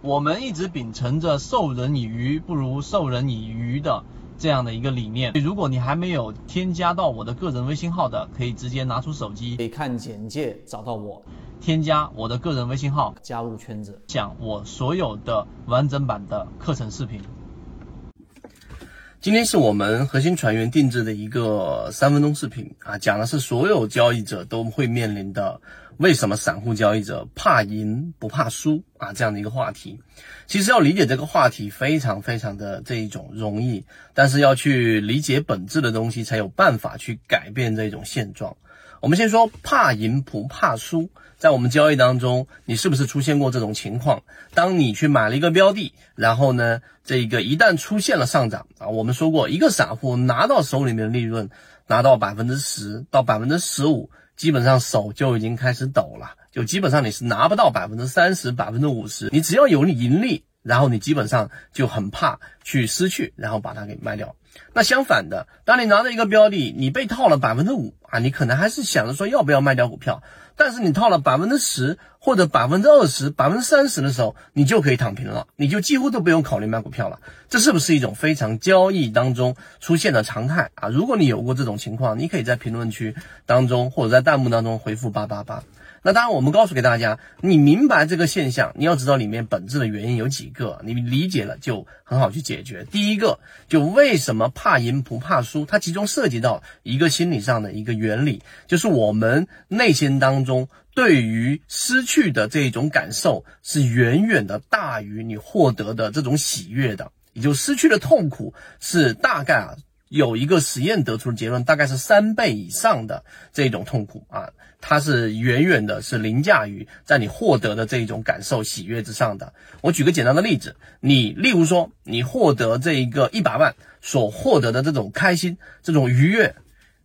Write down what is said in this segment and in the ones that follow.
我们一直秉承着授人以鱼不如授人以渔的这样的一个理念。如果你还没有添加到我的个人微信号的，可以直接拿出手机，可以看简介找到我，添加我的个人微信号，加入圈子，讲我所有的完整版的课程视频。今天是我们核心船员定制的一个三分钟视频啊，讲的是所有交易者都会面临的为什么散户交易者怕赢不怕输啊这样的一个话题。其实要理解这个话题非常非常的这一种容易，但是要去理解本质的东西，才有办法去改变这种现状。我们先说怕赢不怕输，在我们交易当中，你是不是出现过这种情况？当你去买了一个标的，然后呢，这个一旦出现了上涨啊，我们说过，一个散户拿到手里面的利润拿到百分之十到百分之十五，基本上手就已经开始抖了，就基本上你是拿不到百分之三十、百分之五十。你只要有盈利，然后你基本上就很怕去失去，然后把它给卖掉。那相反的，当你拿着一个标的，你被套了百分之五啊，你可能还是想着说要不要卖掉股票，但是你套了百分之十或者百分之二十、百分之三十的时候，你就可以躺平了，你就几乎都不用考虑买股票了。这是不是一种非常交易当中出现的常态啊？如果你有过这种情况，你可以在评论区当中或者在弹幕当中回复八八八。那当然，我们告诉给大家，你明白这个现象，你要知道里面本质的原因有几个，你理解了就很好去解决。第一个，就为什么怕赢不怕输，它其中涉及到一个心理上的一个原理，就是我们内心当中对于失去的这种感受是远远的大于你获得的这种喜悦的，也就失去的痛苦是大概啊。有一个实验得出的结论，大概是三倍以上的这种痛苦啊，它是远远的是凌驾于在你获得的这种感受喜悦之上的。我举个简单的例子，你例如说你获得这一个一百万所获得的这种开心、这种愉悦，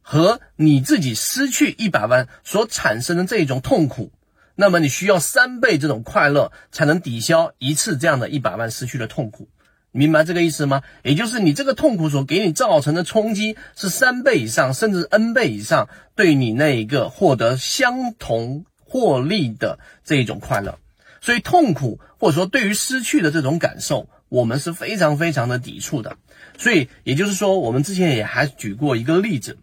和你自己失去一百万所产生的这一种痛苦，那么你需要三倍这种快乐才能抵消一次这样的一百万失去的痛苦。明白这个意思吗？也就是你这个痛苦所给你造成的冲击是三倍以上，甚至 n 倍以上，对你那一个获得相同获利的这一种快乐。所以痛苦或者说对于失去的这种感受，我们是非常非常的抵触的。所以也就是说，我们之前也还举过一个例子，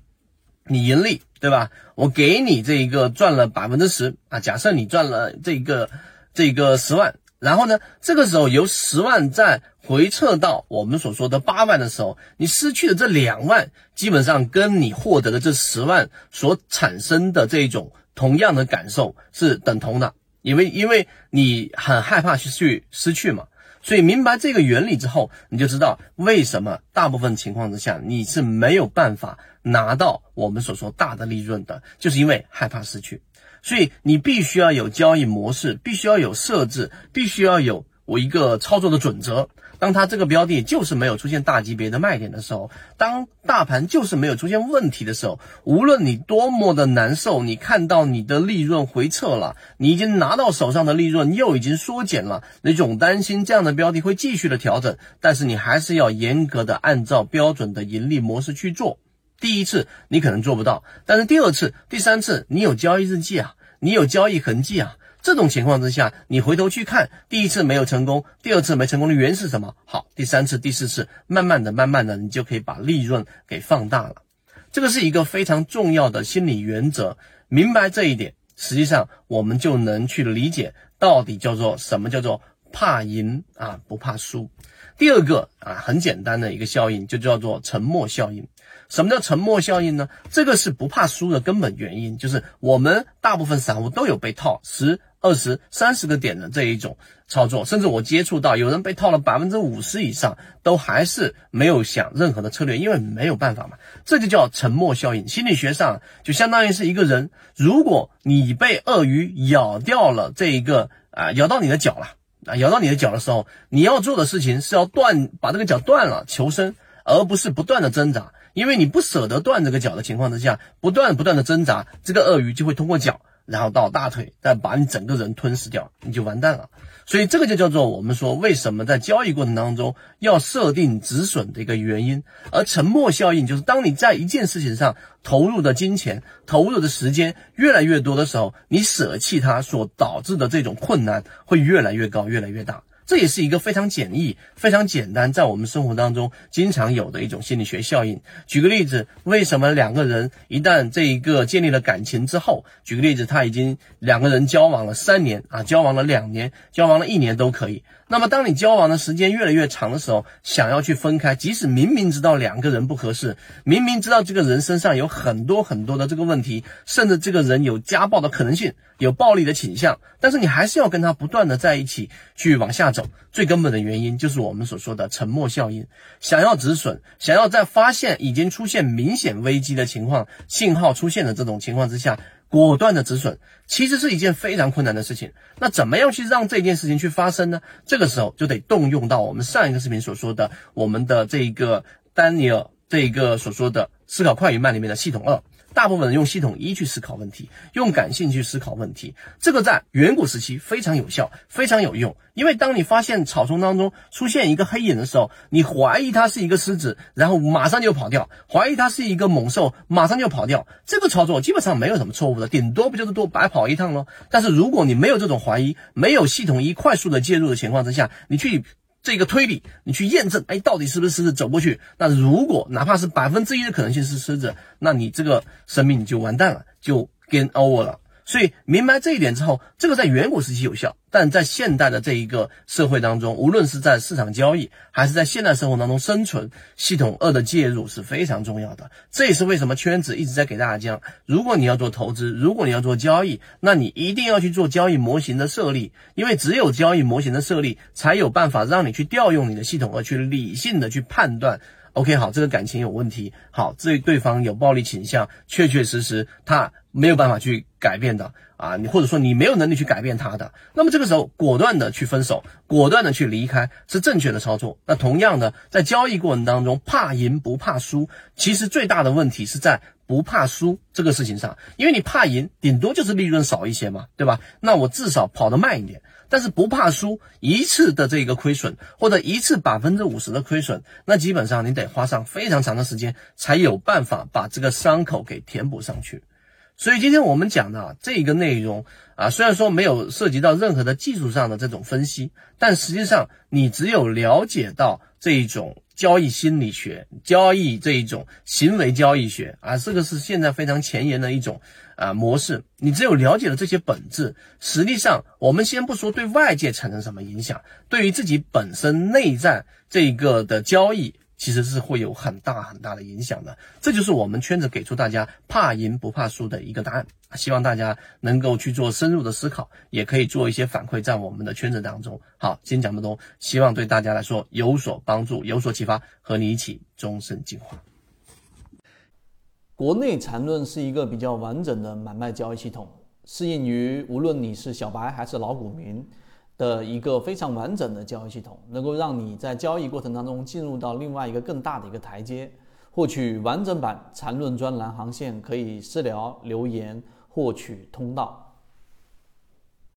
你盈利对吧？我给你这一个赚了百分之十啊，假设你赚了这个这个十万。然后呢，这个时候由十万再回撤到我们所说的八万的时候，你失去的这两万，基本上跟你获得的这十万所产生的这种同样的感受是等同的，因为因为你很害怕去去失去嘛，所以明白这个原理之后，你就知道为什么大部分情况之下你是没有办法拿到我们所说大的利润的，就是因为害怕失去。所以你必须要有交易模式，必须要有设置，必须要有我一个操作的准则。当它这个标的就是没有出现大级别的卖点的时候，当大盘就是没有出现问题的时候，无论你多么的难受，你看到你的利润回撤了，你已经拿到手上的利润又已经缩减了，你总担心这样的标的会继续的调整，但是你还是要严格的按照标准的盈利模式去做。第一次你可能做不到，但是第二次、第三次你有交易日记啊，你有交易痕迹啊。这种情况之下，你回头去看，第一次没有成功，第二次没成功的原因是什么？好，第三次、第四次，慢慢的、慢慢的，你就可以把利润给放大了。这个是一个非常重要的心理原则。明白这一点，实际上我们就能去理解到底叫做什么叫做怕赢啊，不怕输。第二个啊，很简单的一个效应，就叫做沉默效应。什么叫沉默效应呢？这个是不怕输的根本原因，就是我们大部分散户都有被套十、二十、三十个点的这一种操作，甚至我接触到有人被套了百分之五十以上，都还是没有想任何的策略，因为没有办法嘛。这就叫沉默效应。心理学上就相当于是一个人，如果你被鳄鱼咬掉了这一个啊，咬到你的脚了。啊，咬到你的脚的时候，你要做的事情是要断，把这个脚断了求生，而不是不断的挣扎。因为你不舍得断这个脚的情况之下，不断不断的挣扎，这个鳄鱼就会通过脚。然后到大腿，再把你整个人吞噬掉，你就完蛋了。所以这个就叫做我们说为什么在交易过程当中要设定止损的一个原因。而沉默效应就是当你在一件事情上投入的金钱、投入的时间越来越多的时候，你舍弃它所导致的这种困难会越来越高、越来越大。这也是一个非常简易、非常简单，在我们生活当中经常有的一种心理学效应。举个例子，为什么两个人一旦这一个建立了感情之后，举个例子，他已经两个人交往了三年啊，交往了两年，交往了一年都可以。那么，当你交往的时间越来越长的时候，想要去分开，即使明明知道两个人不合适，明明知道这个人身上有很多很多的这个问题，甚至这个人有家暴的可能性，有暴力的倾向，但是你还是要跟他不断的在一起去往下走。最根本的原因就是我们所说的沉默效应。想要止损，想要在发现已经出现明显危机的情况、信号出现的这种情况之下。果断的止损，其实是一件非常困难的事情。那怎么样去让这件事情去发生呢？这个时候就得动用到我们上一个视频所说的我们的这一个丹尼尔这一个所说的思考快与慢里面的系统二。大部分人用系统一去思考问题，用感性去思考问题，这个在远古时期非常有效，非常有用。因为当你发现草丛当中出现一个黑影的时候，你怀疑它是一个狮子，然后马上就跑掉；怀疑它是一个猛兽，马上就跑掉。这个操作基本上没有什么错误的，顶多不就是多白跑一趟喽？但是如果你没有这种怀疑，没有系统一快速的介入的情况之下，你去。这个推理，你去验证，哎，到底是不是狮子走过去？那如果哪怕是百分之一的可能性是狮子，那你这个生命就完蛋了，就 game over 了。所以明白这一点之后，这个在远古时期有效，但在现代的这一个社会当中，无论是在市场交易，还是在现代生活当中生存，系统二的介入是非常重要的。这也是为什么圈子一直在给大家讲，如果你要做投资，如果你要做交易，那你一定要去做交易模型的设立，因为只有交易模型的设立，才有办法让你去调用你的系统二去理性的去判断。OK，好，这个感情有问题，好，这对方有暴力倾向，确确实实他没有办法去改变的啊，你或者说你没有能力去改变他的，那么这个时候果断的去分手，果断的去离开是正确的操作。那同样的，在交易过程当中，怕赢不怕输，其实最大的问题是在不怕输这个事情上，因为你怕赢，顶多就是利润少一些嘛，对吧？那我至少跑得慢一点。但是不怕输一次的这个亏损，或者一次百分之五十的亏损，那基本上你得花上非常长的时间，才有办法把这个伤口给填补上去。所以今天我们讲的这个内容啊，虽然说没有涉及到任何的技术上的这种分析，但实际上你只有了解到这一种。交易心理学、交易这一种行为交易学啊，这个是现在非常前沿的一种啊模式。你只有了解了这些本质，实际上我们先不说对外界产生什么影响，对于自己本身内在这个的交易。其实是会有很大很大的影响的，这就是我们圈子给出大家怕赢不怕输的一个答案。希望大家能够去做深入的思考，也可以做一些反馈在我们的圈子当中。好，今天讲这么多，希望对大家来说有所帮助，有所启发，和你一起终身进化。国内缠论是一个比较完整的买卖交易系统，适应于无论你是小白还是老股民。的一个非常完整的交易系统，能够让你在交易过程当中进入到另外一个更大的一个台阶。获取完整版缠论专栏航线，可以私聊留言获取通道。